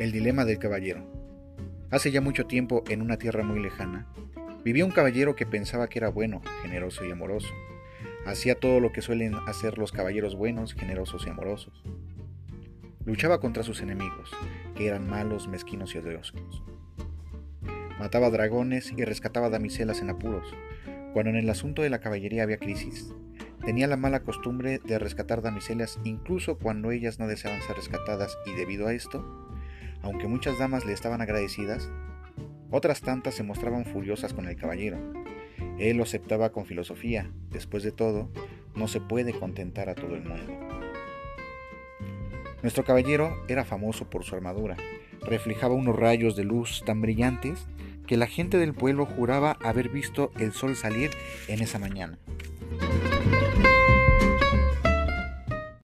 El dilema del caballero. Hace ya mucho tiempo, en una tierra muy lejana, vivía un caballero que pensaba que era bueno, generoso y amoroso. Hacía todo lo que suelen hacer los caballeros buenos, generosos y amorosos. Luchaba contra sus enemigos, que eran malos, mezquinos y odiosos. Mataba dragones y rescataba damiselas en apuros. Cuando en el asunto de la caballería había crisis, tenía la mala costumbre de rescatar damiselas incluso cuando ellas no deseaban ser rescatadas y debido a esto, aunque muchas damas le estaban agradecidas, otras tantas se mostraban furiosas con el caballero. Él lo aceptaba con filosofía. Después de todo, no se puede contentar a todo el mundo. Nuestro caballero era famoso por su armadura. Reflejaba unos rayos de luz tan brillantes que la gente del pueblo juraba haber visto el sol salir en esa mañana.